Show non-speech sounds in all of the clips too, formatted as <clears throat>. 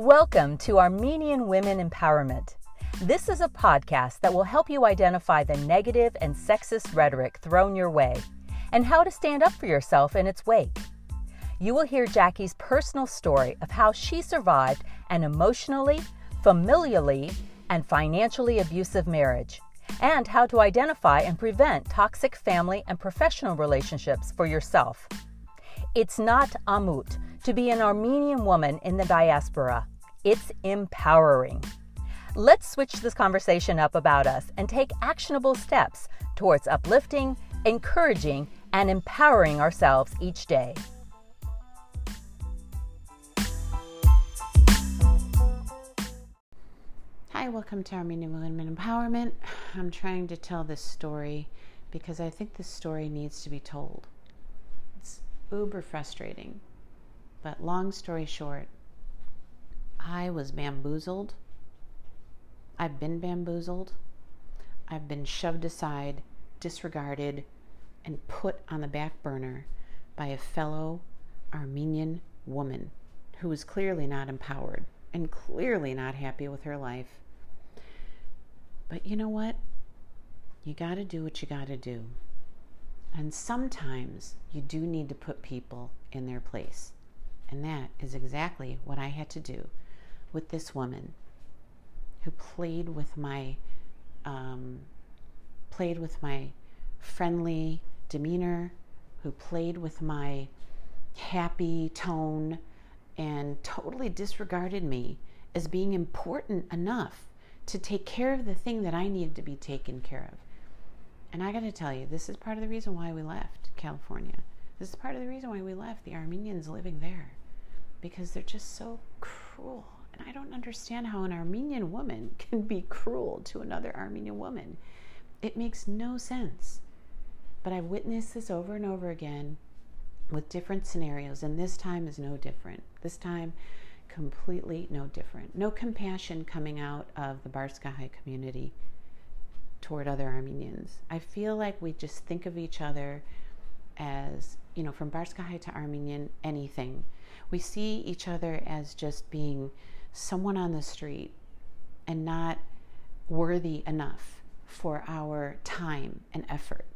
Welcome to Armenian Women Empowerment. This is a podcast that will help you identify the negative and sexist rhetoric thrown your way and how to stand up for yourself in its wake. You will hear Jackie's personal story of how she survived an emotionally, familially, and financially abusive marriage, and how to identify and prevent toxic family and professional relationships for yourself. It's not amut to be an Armenian woman in the diaspora. It's empowering. Let's switch this conversation up about us and take actionable steps towards uplifting, encouraging, and empowering ourselves each day. Hi, welcome to Armenian Women Empowerment. I'm trying to tell this story because I think this story needs to be told. It's uber frustrating. But long story short, I was bamboozled. I've been bamboozled. I've been shoved aside, disregarded, and put on the back burner by a fellow Armenian woman who was clearly not empowered and clearly not happy with her life. But you know what? You got to do what you got to do. And sometimes you do need to put people in their place. And that is exactly what I had to do with this woman who played with my um, played with my friendly demeanor, who played with my happy tone, and totally disregarded me as being important enough to take care of the thing that I needed to be taken care of. And I got to tell you, this is part of the reason why we left California. This is part of the reason why we left the Armenians living there because they're just so cruel. And I don't understand how an Armenian woman <laughs> can be cruel to another Armenian woman. It makes no sense. But I've witnessed this over and over again with different scenarios, and this time is no different. This time, completely no different. No compassion coming out of the Barskahai community toward other Armenians. I feel like we just think of each other as, you know, from Barskahai to Armenian, anything. We see each other as just being someone on the street and not worthy enough for our time and effort.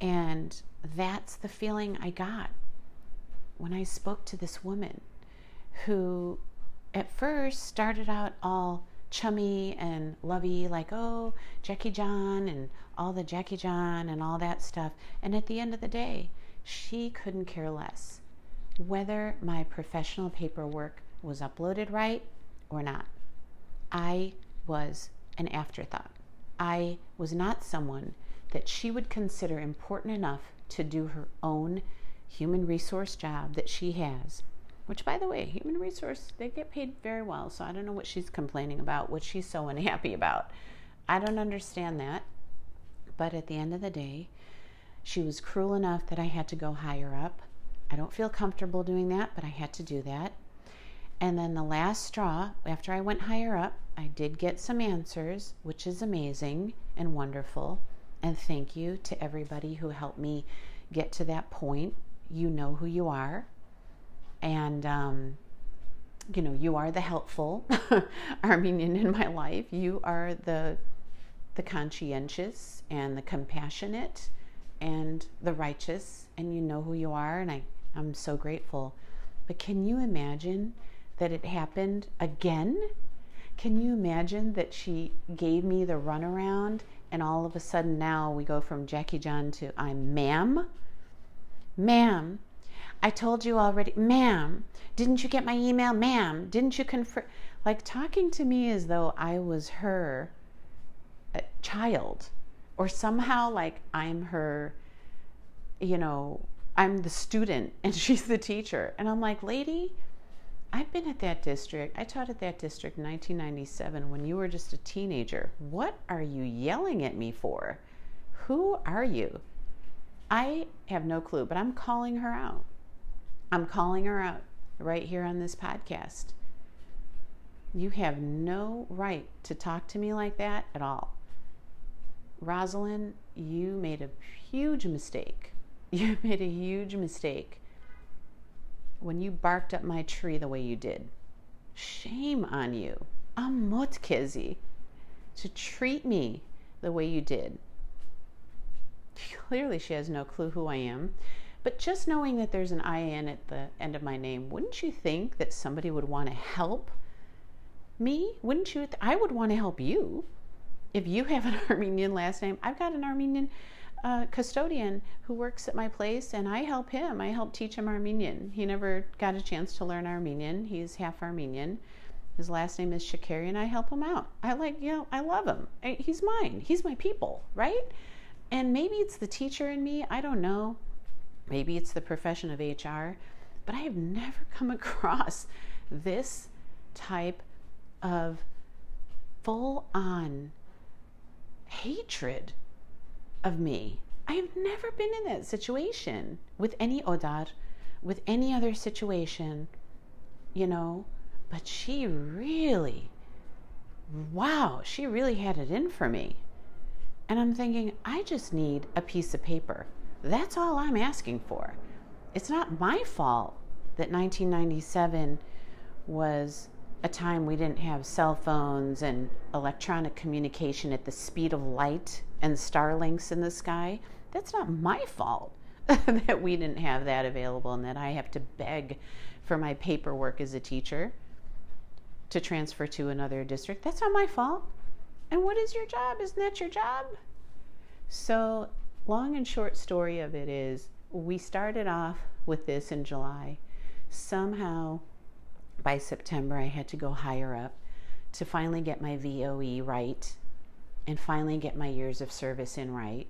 And that's the feeling I got when I spoke to this woman who at first started out all chummy and lovey, like, oh, Jackie jan and all the Jackie jan and all that stuff. And at the end of the day, she couldn't care less whether my professional paperwork was uploaded right or not. I was an afterthought. I was not someone that she would consider important enough to do her own human resource job that she has. Which, by the way, human resource, they get paid very well. So I don't know what she's complaining about, what she's so <laughs> unhappy about. I don't understand that. But at the end of the day, she was cruel enough that I had to go higher up. I don't feel comfortable doing that, but I had to do that. And then the last straw, after I went higher up, I did get some answers, which is amazing and wonderful. And thank you to everybody who helped me get to that point. You know who you are. And, um, you know, you are the helpful <laughs> Armenian in my life. You are the the conscientious and the compassionate and the righteous, and you know who you are, and I, I'm so grateful. But can you imagine that it happened again? Can you imagine that she gave me the runaround and all of a sudden now we go from Jackie jan to I'm ma'am? Ma'am, I told you already. Ma'am, didn't you get my email? Ma'am, didn't you confirm? Like talking to me as though I was her uh, child or somehow like I'm her, you know, I'm the student <laughs> and she's the teacher. And I'm like, lady, I've been at that district. I taught at that district in 1997 when you were just a teenager. What are you yelling at me for? Who are you? I have no clue, but I'm calling her out. I'm calling her out right here on this podcast. You have no right to talk to me like that at all. Rosalind, you made a huge mistake. <laughs> You made a huge mistake when you barked up my tree the way you did. shame on you. Amot kezi. To treat me the way you did. Clearly, she has no clue who I am. But just knowing that there's an IN at the end of my name, wouldn't you think that somebody would want to help me? Wouldn't you? I would want to help you. If you have an <laughs> Armenian last name, I've got an Armenian uh, custodian who works at my place, and I help him. I help teach him Armenian. He never got a chance to learn Armenian. He's half Armenian. His last name is Shakari, and I help him out. I like, you know, I love him. He's mine. He's my people, right? And maybe it's the teacher in me. I don't know. Maybe it's the profession of HR. But I have never come <laughs> across this type of full on hatred of me. I have never been in that situation with any Odar, with any other situation, you know. But she really, wow, she really had it in for me. And I'm thinking, I just need a piece of paper. That's all I'm asking for. It's not my fault that 1997 was a time we didn't have cell phones and electronic communication at the speed of light and starlinks in the sky. That's not my fault <laughs> that we didn't have that available and that I have to beg for my paperwork as a teacher to transfer to another district. That's not my fault. And what is your job? Isn't that your job? So, long and short story of it is we started off with this in July. Somehow by September, I had to go higher up to finally get my VOE right and finally get my years of service in right.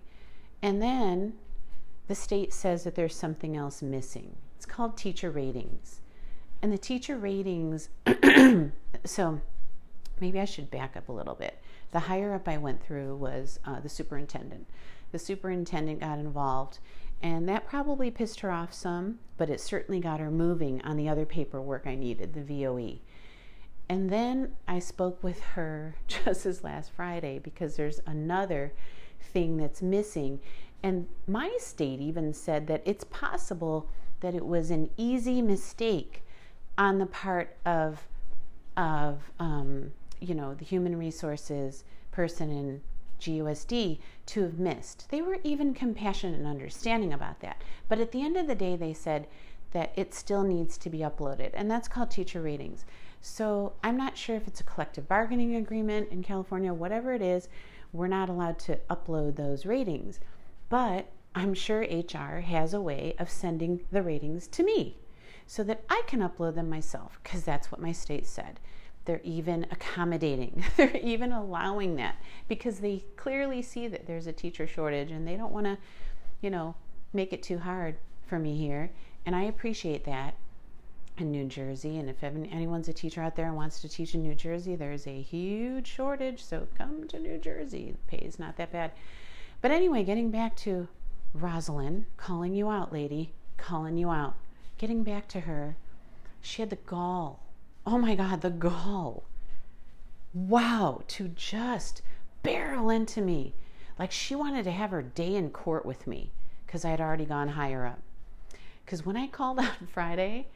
And then the state says that there's something else missing. It's called teacher ratings. And the teacher ratings, <clears throat> so maybe I should back up a little bit. The higher up I went through was uh, the superintendent. The superintendent got involved, and that probably pissed her off some, but it certainly got her moving on the other paperwork I needed, the VOE. And then I spoke with her <laughs> just as last Friday because there's another thing that's missing. And my state even said that it's possible that it was an easy mistake on the part of, of um, you know, the human resources person in GUSD to have missed. They were even compassionate and understanding about that. But at the end of the day, they said that it still needs to be uploaded, and that's called teacher ratings. So I'm not sure if it's a collective bargaining agreement in California, whatever it is, we're not allowed to upload those ratings. But I'm sure HR has a way of sending the ratings to me so that I can upload them myself because that's what my state said. They're even accommodating, <laughs> they're even allowing that because they clearly see that there's a teacher shortage and they don't want to, you know, make it too hard for me here. And I appreciate that in New Jersey. And if anyone's a teacher out there and wants to teach in New Jersey, there's a huge shortage. So come to New Jersey. The pay is not that bad. But anyway, getting back to Rosalind, calling you out, lady, calling you out. Getting back to her, she had the gall. Oh my God, the gall. Wow, to just barrel into me. Like she wanted to have her day in court with me because I had already gone higher up. Because when I called <laughs> on Friday,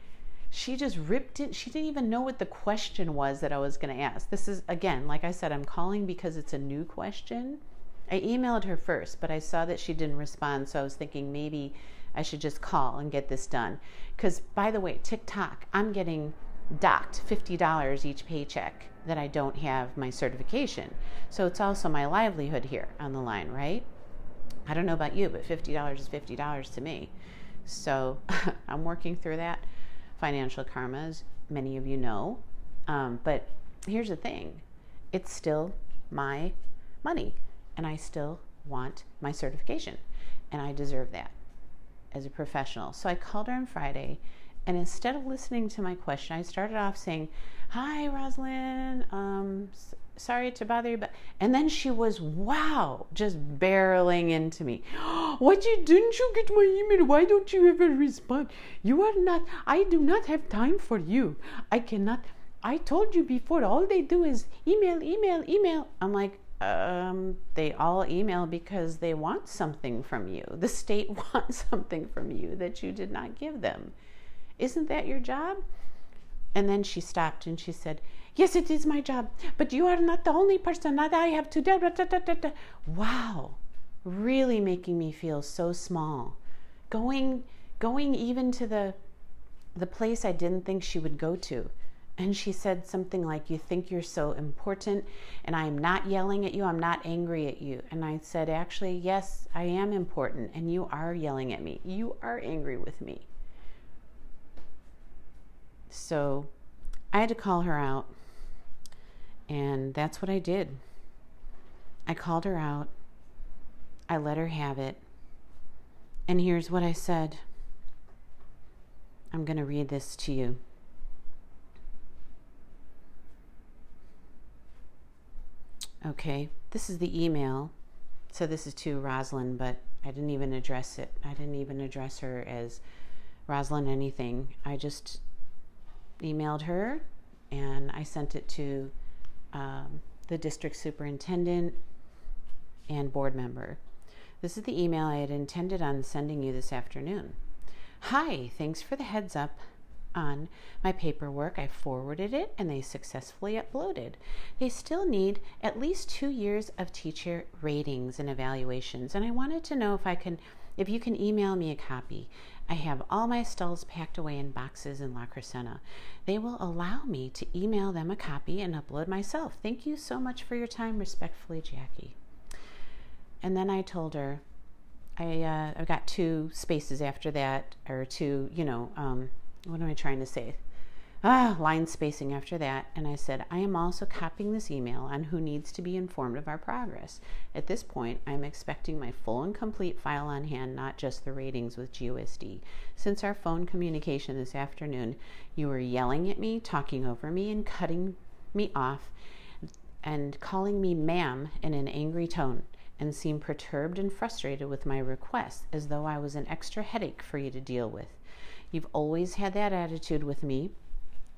she just ripped it. She didn't even know what the question was that I was going to ask. This is, again, like I said, I'm calling because it's a new question. I emailed her first, but I saw that she didn't respond. So I was thinking maybe I should just call and get this done. Because, by the way, TikTok, I'm getting docked $50 each paycheck that I don't have my certification. So it's also my livelihood here on the line, right? I don't know about you, but $50 is $50 to me. So <laughs> I'm working through that financial karma, as many of you know. Um, but here's the thing it's still my money, and I still want my certification, and I deserve that as a professional. So I called her on Friday, and instead of listening to my question, I started off saying, Hi, Rosalind. Um, sorry to bother you, but and then she was wow, just barreling into me. <gasps> what you didn't you get my email? Why don't you ever respond? You are not. I do not have time for you. I cannot. I told you before. All they do is email, email, email. I'm like, um, they all email because they want something from you. The state <laughs> wants something from you that you did not give them. Isn't that your job? And then she stopped and she said, Yes, it is my job, but you are not the only person that I have to do. Wow, really making me feel so small. Going, going even to the, the place I didn't think she would go to. And she said something like, You think you're so important, and I'm not yelling at you, I'm not angry at you. And I said, Actually, yes, I am important, and you are yelling at me. You are angry with me. So I had to call her out. And that's what I did. I called her out. I let her have it. And here's what I said I'm going to read this to you. Okay, this is the email. So this is to Rosalind, but I didn't even address it. I didn't even address her as Rosalind anything. I just emailed her and I sent it to um, the district superintendent and board member. This is the email I had intended on sending you this afternoon. Hi, thanks for the heads up on my paperwork. I forwarded it and they successfully uploaded. They still need at least two years of teacher ratings and evaluations, and I wanted to know if I can if you can email me a copy. I have all my stalls packed away in boxes in La Crescenta. They will allow me to email them a copy and upload myself. Thank you so much for your time. Respectfully, Jackie. And then I told her, I, uh, I got two spaces after that, or two, you know, um, what am I trying to say? Ah, line spacing after that, and I said, I am also copying this email on who needs to be informed of our progress. At this point, I am expecting my full and complete file on hand, not just the ratings with GUSD. Since our phone communication this afternoon, you were yelling at me, talking over me, and cutting me off, and calling me ma'am in an angry tone and seemed perturbed and frustrated with my request, as though I was an extra headache for you to deal with. You've always had that attitude with me,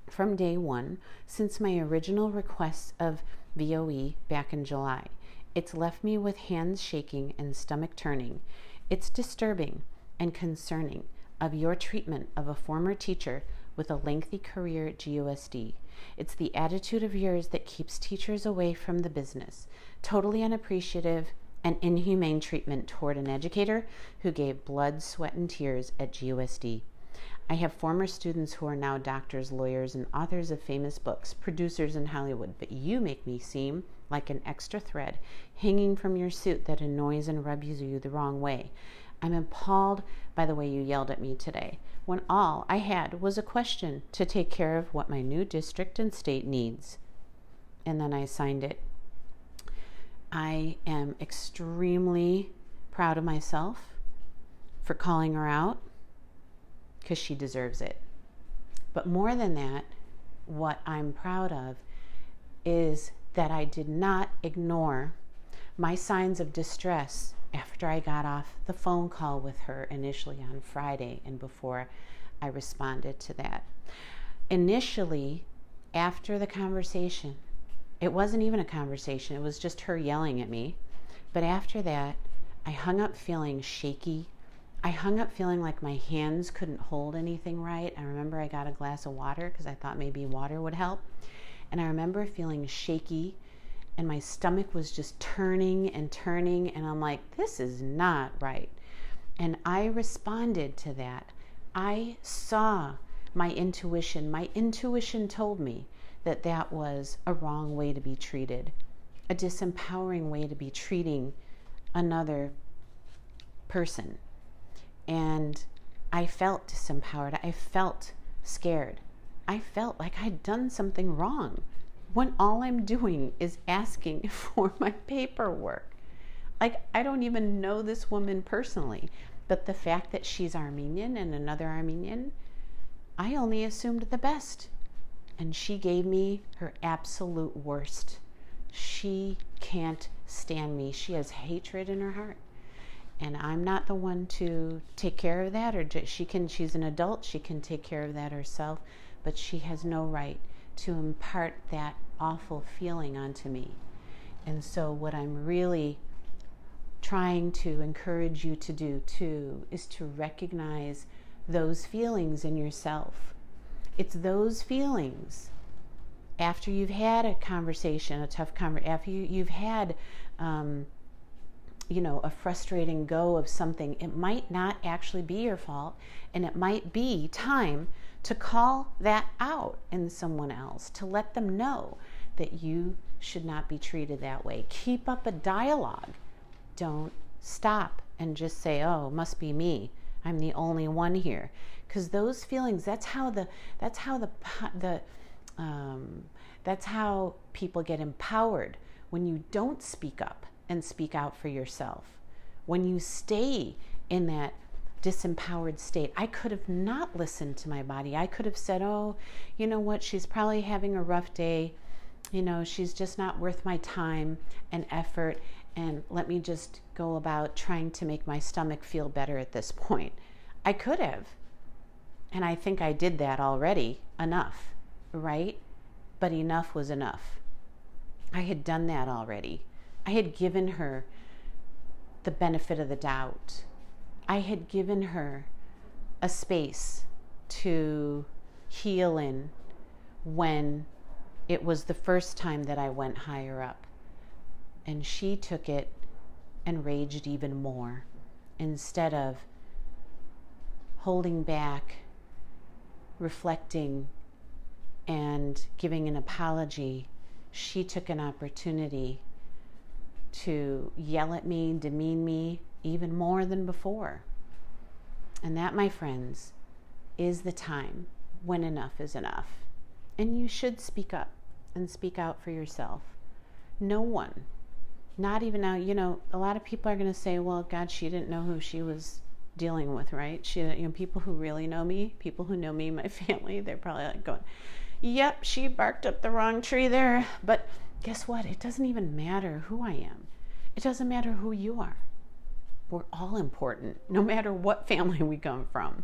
from day one since my original request of VOE back in July. It's left me with hands shaking and stomach turning. It's disturbing and concerning of your treatment of a former teacher with a lengthy career at GUSD. It's the attitude of yours that keeps teachers away from the business, totally unappreciative and inhumane treatment toward an educator who gave blood, sweat, and tears at GUSD. I have former students who are now doctors, lawyers, and authors of famous books, producers in Hollywood, but you make me seem like an extra thread hanging from your suit that annoys and rubs you the wrong way. I'm appalled by the way you yelled at me today, when all I had was a question to take care of what my new district and state needs. And then I signed it. I am extremely proud of myself for calling her out because she deserves it. But more than that, what I'm proud of is that I did not ignore my signs of distress after I got off the phone call with her initially on Friday and before I responded to that. Initially, after the conversation, it wasn't even a conversation, it was just her yelling at me. But after that, I hung up feeling shaky I hung up feeling like my hands couldn't hold anything right. I remember I got a glass of water because I thought maybe water would help. And I remember feeling shaky and my stomach was just turning and turning. And I'm like, this is not right. And I responded to that. I saw my intuition. My intuition told me that that was a wrong way to be treated, a disempowering way to be treating another person. And I felt disempowered. I felt scared. I felt like I'd done something wrong when all I'm doing is asking <laughs> for my paperwork. Like, I don't even know this woman personally, but the fact that she's Armenian and another Armenian, I only assumed the best. And she gave me her absolute worst. She can't stand me. She has hatred in her heart and I'm not the one to take care of that or she can she's an adult she can take care of that herself but she has no right to impart that awful feeling onto me. And so what I'm really trying to encourage you to do too is to recognize those feelings in yourself. It's those feelings after you've had a conversation, a tough conversation, after you, you've had, um, you know, a frustrating go of something, it might not actually be your fault, and it might be time to call that out in someone else, to let them know that you should not be treated that way. Keep up a dialogue. Don't stop and just say, "Oh, must be me. I'm the only one here." Because those feelings, that's how the that's how the the um, that's how people get empowered when you don't speak up and speak out for yourself. When you stay in that disempowered state, I could have not listened to my body. I could have said, oh, you know what, she's probably having a rough day. You know, she's just not worth my time and effort. And let me just go about trying to make my stomach feel better at this point. I could have. And I think I did that already enough right? But enough was enough. I had done that already. I had given her the benefit of the doubt. I had given her a space to heal in when it was the first time that I went higher up. And she took it and raged even more instead of holding back, reflecting, and giving an apology, she took an opportunity to yell at me, demean me even more than before. And that, my friends, is the time when enough is enough. And you should speak up and speak out for yourself. No one, not even now, you know, a lot of people are going to say, well, God, she didn't know who she was dealing with, right? She, you know, people who really know me, people who know me, <laughs> my family, they're probably like going, Yep, she barked up the wrong tree there. But guess what? It doesn't even matter who I am, it doesn't matter who you are. We're all important, no matter what family we come from.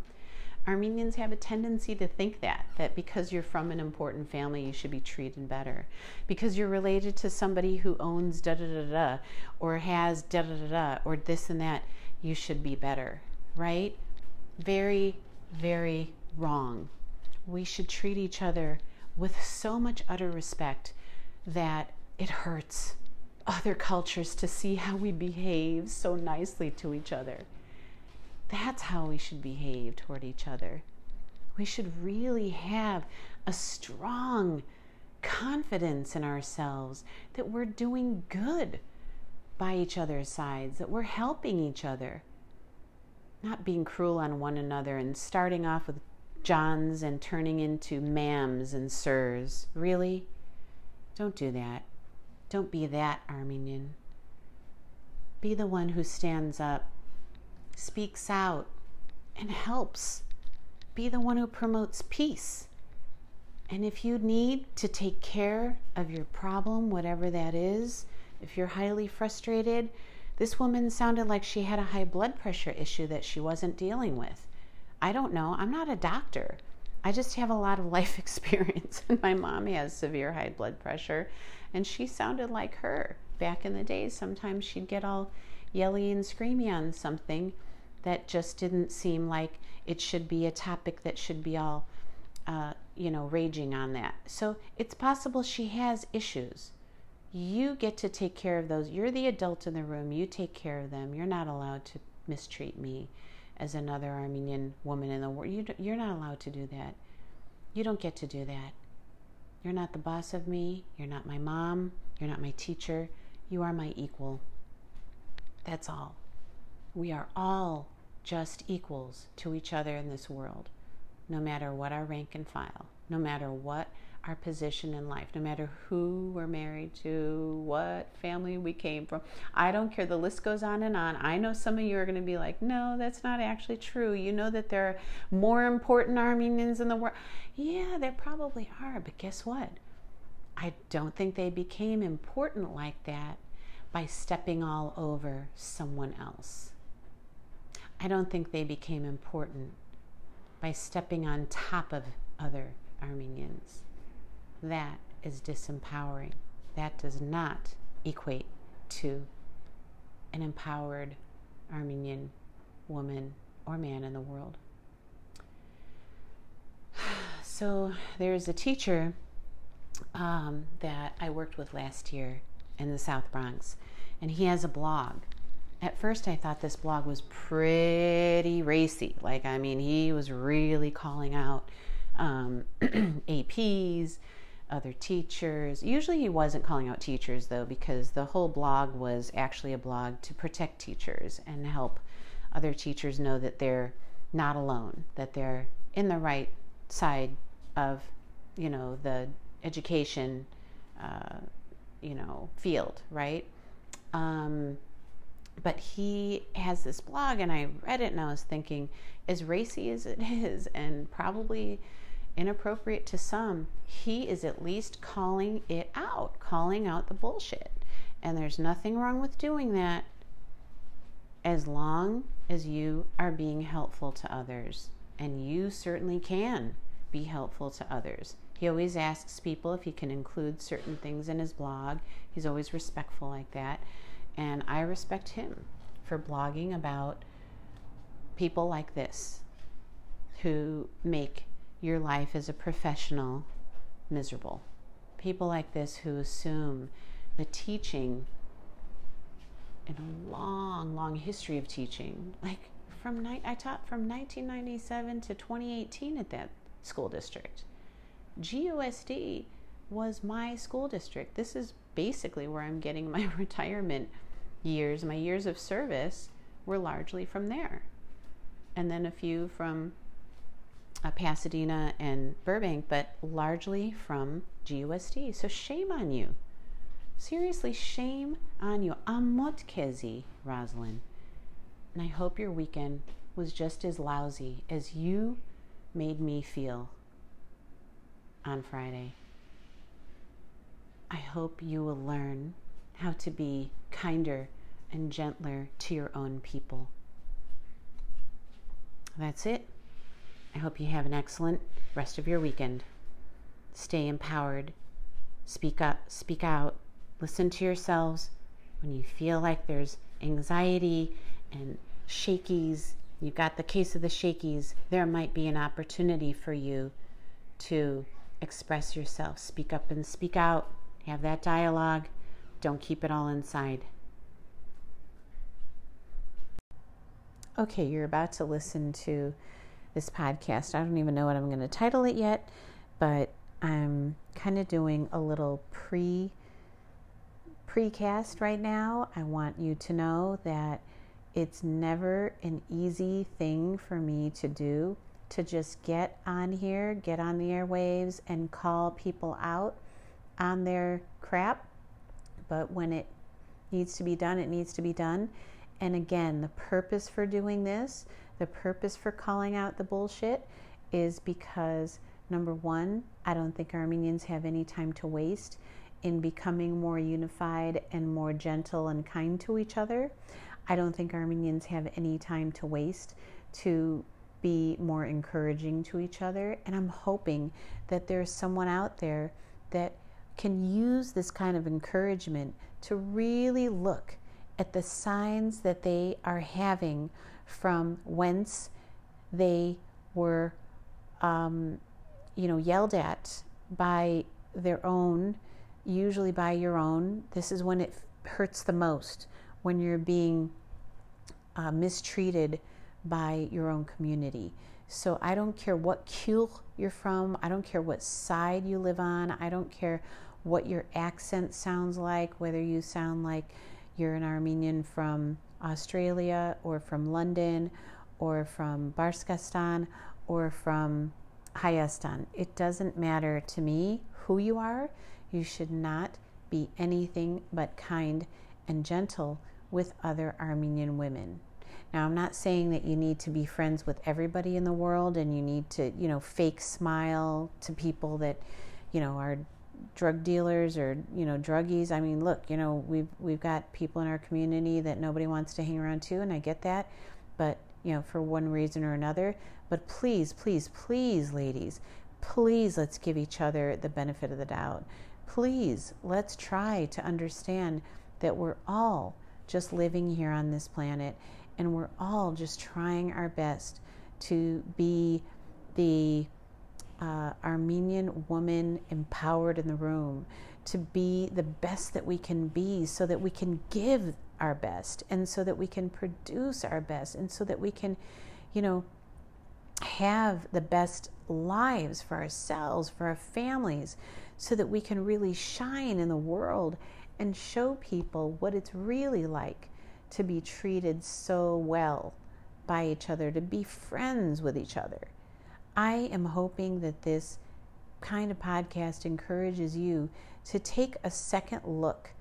Armenians have a tendency to think that that because you're from an important family, you should be treated better. Because you're related to somebody who owns da da da da, or has da da da da, or this and that, you should be better, right? Very, very wrong we should treat each other with so much utter respect that it hurts other cultures to see how we behave so nicely to each other. That's how we should behave toward each other. We should really have a strong confidence in ourselves that we're doing good by each other's sides, that we're helping each other, not being cruel on one another and starting off with Johns and turning into ma'ams and sirs. Really? Don't do that. Don't be that Armenian. Be the one who stands up, speaks out, and helps. Be the one who promotes peace. And if you need to take care of your problem, whatever that is, if you're highly frustrated, this woman sounded like she had a high blood pressure issue that she wasn't dealing with. I don't know. I'm not a doctor. I just have a lot of life <laughs> experience. And <laughs> my mom has severe high blood pressure, and she sounded like her back in the days. Sometimes she'd get all yelly and screamy on something that just didn't seem like it should be a topic that should be all, uh, you know, raging on that. So it's possible she has issues. You get to take care of those. You're the adult in the room. You take care of them. You're not allowed to mistreat me as another Armenian woman in the world. You, you're not allowed to do that. You don't get to do that. You're not the boss of me. You're not my mom. You're not my teacher. You are my equal. That's all. We are all just equals to each other in this world, no matter what our rank and file, no matter what our position in life, no matter who we're married to, what family we came from. I don't care. The list goes on and on. I know some of you are going to be like, no, that's not actually true. You know that there are more important Armenians in the world. Yeah, there probably are. But guess what? I don't think they became important like that by stepping all over someone else. I don't think they became important by stepping on top of other Armenians that is disempowering. That does not equate to an empowered Armenian woman or man in the world. <sighs> So there's a teacher um, that I worked with last year in the South Bronx, and he has a blog. At first, I thought this blog was pretty racy. Like, I mean, he was really calling out um, <clears throat> APs, other teachers. Usually, he wasn't calling out teachers, though, because the whole blog was actually a blog to protect teachers and help other teachers know that they're not alone, that they're in the right side of, you know, the education, uh, you know, field, right? Um, but he has this blog, and I read it, and I was thinking, as racy as it <laughs> is, and probably inappropriate to some, he is at least calling it out, calling out the bullshit. And there's nothing wrong with doing that as long as you are being helpful to others. And you certainly can be helpful to others. He always asks people if he can include certain things in his blog. He's always respectful like that. And I respect him for blogging about people like this who make your life as a professional miserable. People like this who assume the teaching in a long, long history of teaching, like from night I taught from 1997 to 2018 at that school district. GUSD was my school district. This is basically where I'm getting my <laughs> retirement years. My years of service were largely from there. And then a few from uh, Pasadena and Burbank, but largely from GUSD. So shame on you. Seriously, shame on you. Amot kezi, Rosalind. And I hope your weekend was just as lousy as you made me feel on Friday. I hope you will learn how to be kinder and gentler to your own people. That's it. I hope you have an excellent rest of your weekend. Stay empowered. Speak up, speak out. Listen to yourselves. When you feel like there's anxiety and shakies, you've got the case of the shakies, there might be an opportunity for you to express yourself. Speak up and speak out. Have that dialogue. Don't keep it all inside. Okay, you're about to listen to this podcast. I don't even know what I'm going to title it yet, but I'm kind of doing a little pre precast right now. I want you to know that it's never an easy thing for me to do to just get on here, get on the airwaves and call people out on their crap. But when it needs to be done, it needs to be done. And again, the purpose for doing this the purpose for calling out the bullshit is because number one, I don't think Armenians have any time to waste in becoming more unified and more gentle and kind to each other. I don't think Armenians have any time to waste to be more encouraging to each other. And I'm hoping that there's someone out there that can use this kind of encouragement to really look at the signs that they are having from whence they were, um, you know, yelled at by their own, usually by your own. This is when it hurts the most, when you're being uh, mistreated by your own community. So I don't care what kul you're from, I don't care what side you live on, I don't care what your accent sounds like, whether you sound like you're an Armenian from Australia or from London or from Barskastan or from Hayastan. It doesn't matter to me who you are. You should not be anything but kind and gentle with other Armenian women. Now, I'm not saying that you need to be friends with everybody in the world and you need to, you know, fake smile to people that, you know, are drug dealers or you know druggies. I mean look you know we've we've got people in our community that nobody wants to hang around to and i get that. But you know for one reason or another. But please please please ladies please let's give each other the benefit of the doubt. Please let's try to understand that we're all just living here on this planet and we're all just trying our best to be the uh, Armenian woman empowered in the room to be the best that we can be so that we can give our best and so that we can produce our best and so that we can, you know, have the best lives for ourselves, for our families, so that we can really shine in the world and show people what it's really like to be treated so well by each other, to be friends with each other. I am hoping that this kind of podcast encourages you to take a second look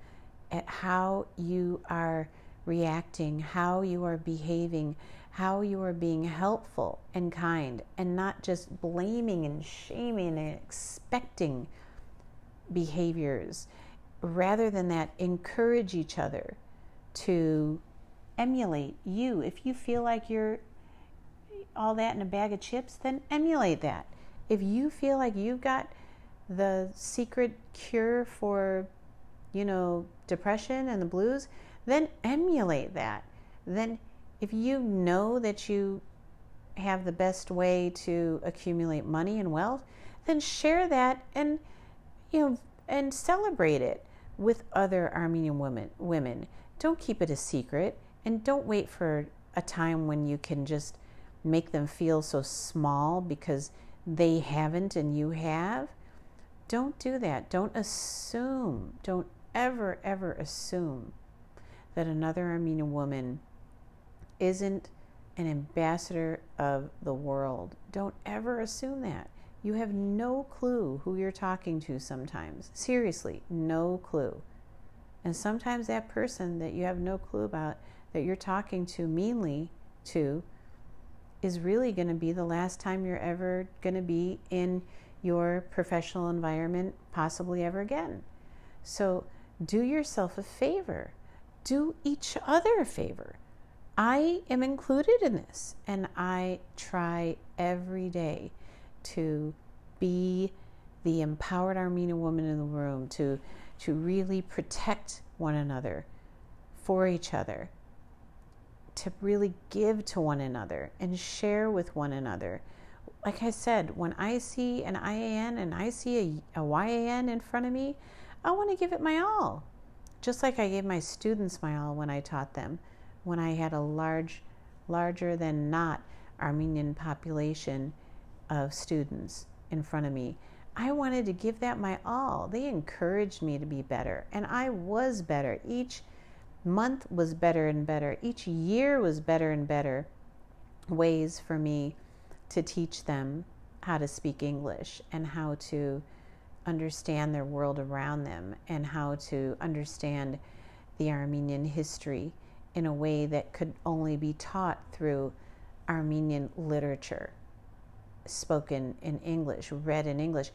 at how you are reacting, how you are behaving, how you are being helpful and kind, and not just blaming and shaming and expecting behaviors. Rather than that, encourage each other to emulate you. If you feel like you're all that in a bag of chips, then emulate that. If you feel like you've got the secret cure for, you know, depression and the blues, then emulate that. Then, if you know that you have the best way to accumulate money and wealth, then share that and, you know, and celebrate it with other Armenian women. Women, don't keep it a secret, and don't wait for a time when you can just make them feel so small because they haven't and you have. Don't do that. Don't assume. Don't ever, ever assume that another Armenian woman isn't an ambassador of the world. Don't ever assume that. You have no clue who you're talking to sometimes. Seriously, no clue. And sometimes that person that you have no clue about, that you're talking to meanly to, is really going to be the last time you're ever going to be in your professional environment, possibly ever again. So do yourself a favor, do each other a favor. I am included in this, and I try every day to be the empowered Armenian woman in the room, to, to really protect one another for each other, to really give to one another and share with one another. Like I said, when I see an IAN and I see a, a YAN in front of me, I want to give it my all. Just like I gave my students my all when I taught them, when I had a large, larger than not Armenian population of students in front of me. I wanted to give that my all. They encouraged me to be better, and I was better. Each month was better and better. Each year was better and better ways for me to teach them how to speak English and how to understand their world around them and how to understand the Armenian history in a way that could only be taught through Armenian literature, spoken in English, read in English.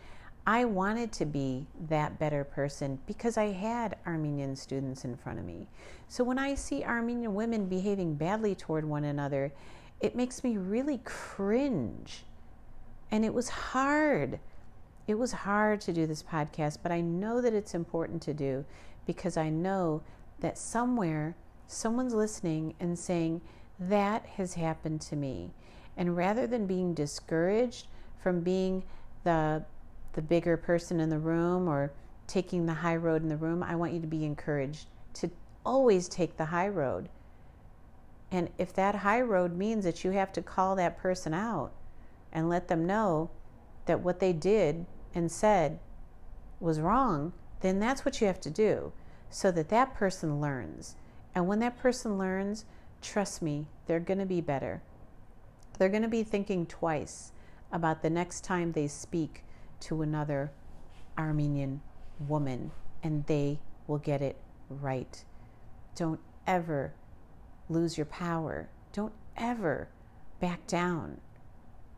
I wanted to be that better person because I had Armenian students in front of me. So when I see Armenian women behaving badly toward one another, it makes me really cringe. And it was hard. It was hard to do this podcast, but I know that it's important to do because I know that somewhere someone's listening and saying, That has happened to me. And rather than being discouraged from being the the bigger person in the room or taking the high road in the room, I want you to be encouraged to always take the high road. And if that high road means that you have to call that person out and let them know that what they did and said was wrong, then that's what you have to do so that that person learns. And when that person learns, trust me, they're going to be better. They're going to be thinking twice about the next time they speak to another Armenian woman, and they will get it right. Don't ever lose your power. Don't ever back down.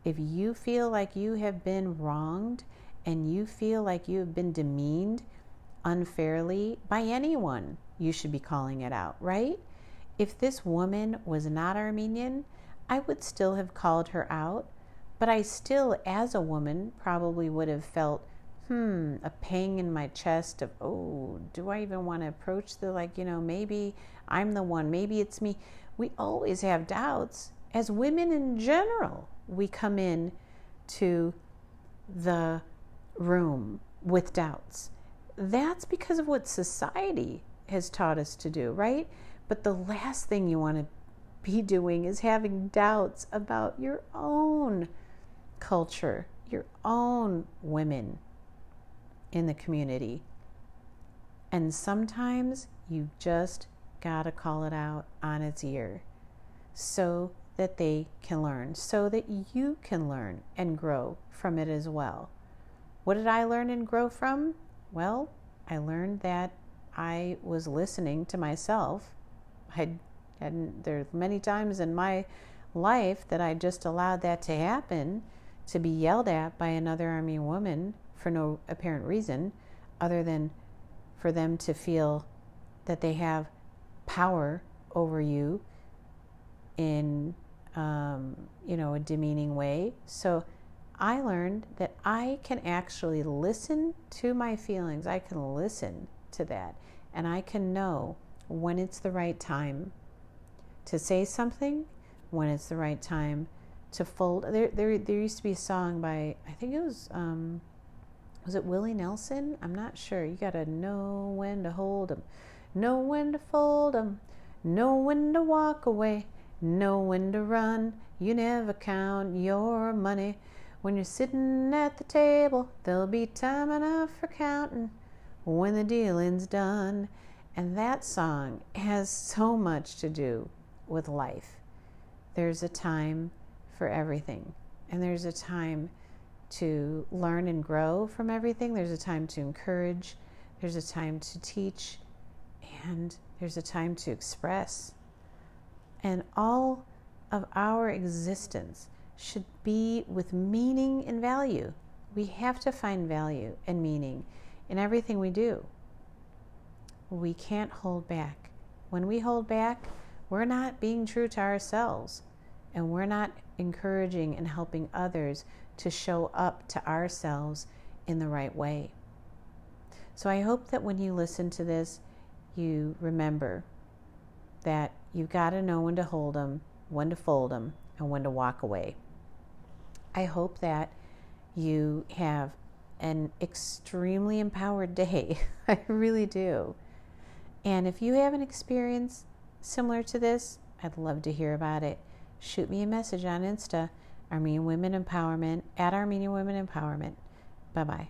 If you feel like you have been wronged and you feel like you have been demeaned unfairly by anyone, you should be calling it out, right? If this woman was not Armenian, I would still have called her out but I still, as a woman, probably would have felt, hmm, a pang in my chest of, oh, do I even want to approach the, like, you know, maybe I'm the one, maybe it's me. We always have doubts. As women in general, we come in to the room with doubts. That's because of what society has taught us to do, right? But the last thing you want to be doing is having doubts about your own culture, your own women in the community. And sometimes you just got to call it out on its ear so that they can learn, so that you can learn and grow from it as well. What did I learn and grow from? Well, I learned that I was listening to myself. I hadn't, there's many times in my life that I just allowed that to happen, to be yelled at by another army woman for no apparent reason other than for them to feel that they have power over you in um, you know a demeaning way. So i learned that i can actually listen to my feelings. I can listen to that. And i can know when it's the right time to say something when it's the right time to fold there there, there used to be a song by i think it was um, was it willie nelson i'm not sure you got to know when to hold them know when to fold them know when to walk away know when to run. You never count your money. When you're sitting at the table, there'll be time enough for counting when the dealing's done. And that song has so much to do with life. There's a time for everything, and there's a time to learn and grow from everything. There's a time to encourage, there's a time to teach, and there's a time to express and all of our existence should be with meaning and value. We have to find value and meaning in everything we do. We can't hold back. When we hold back, we're not being true to ourselves and we're not encouraging and helping others to show up to ourselves in the right way. So I hope that when you listen to this, you remember that you've got to know when to hold them, when to fold them, and when to walk away. I hope that you have an extremely empowered <laughs> day. I really do. And if you have an experience similar to this, I'd love to hear about it. Shoot me a message on Insta, Armenian Women Empowerment, at Armenian Women Empowerment. Bye bye.